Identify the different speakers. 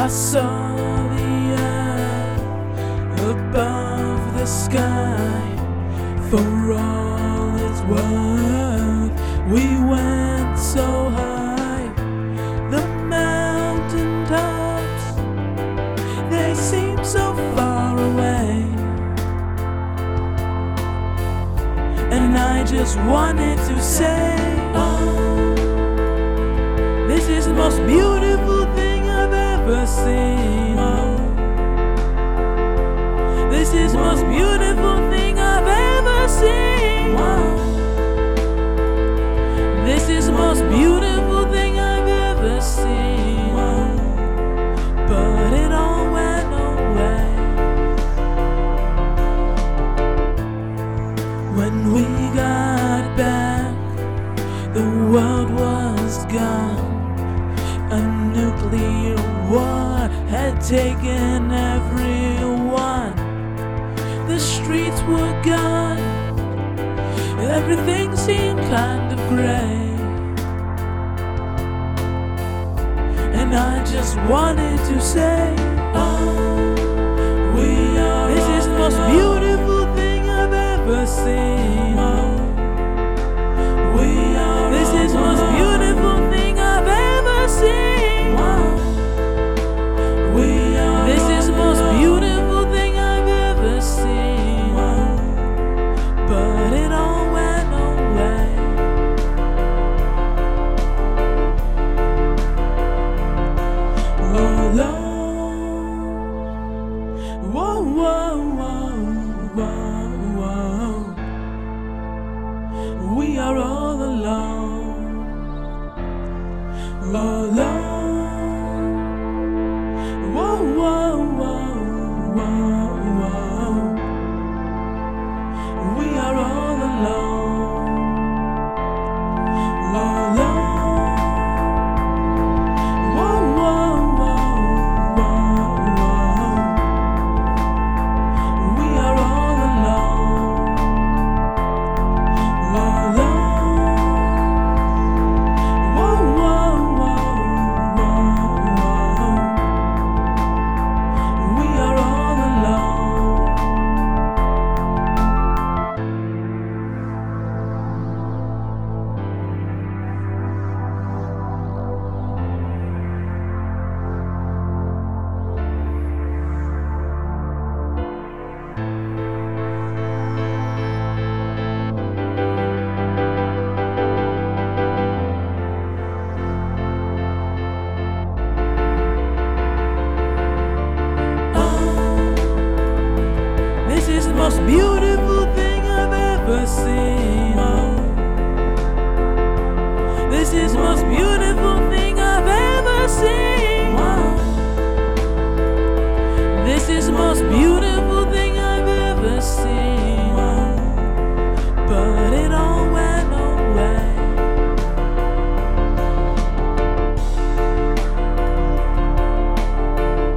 Speaker 1: I saw the earth above the sky for all it's worth. We went so high, the mountain tops, they seem so far away. And I just wanted to say, Oh, this is the most beautiful this is the most beautiful thing I've ever seen. This is most beautiful thing I've ever seen. But it all went away. When we got back, the world was gone. A nuclear war had taken everyone. The streets were gone. Everything seemed kind of gray. And I just wanted to say, We are all. Alone. Most beautiful thing I've ever seen. Oh, this is most beautiful thing I've ever seen. Oh, this is most beautiful thing I've ever seen.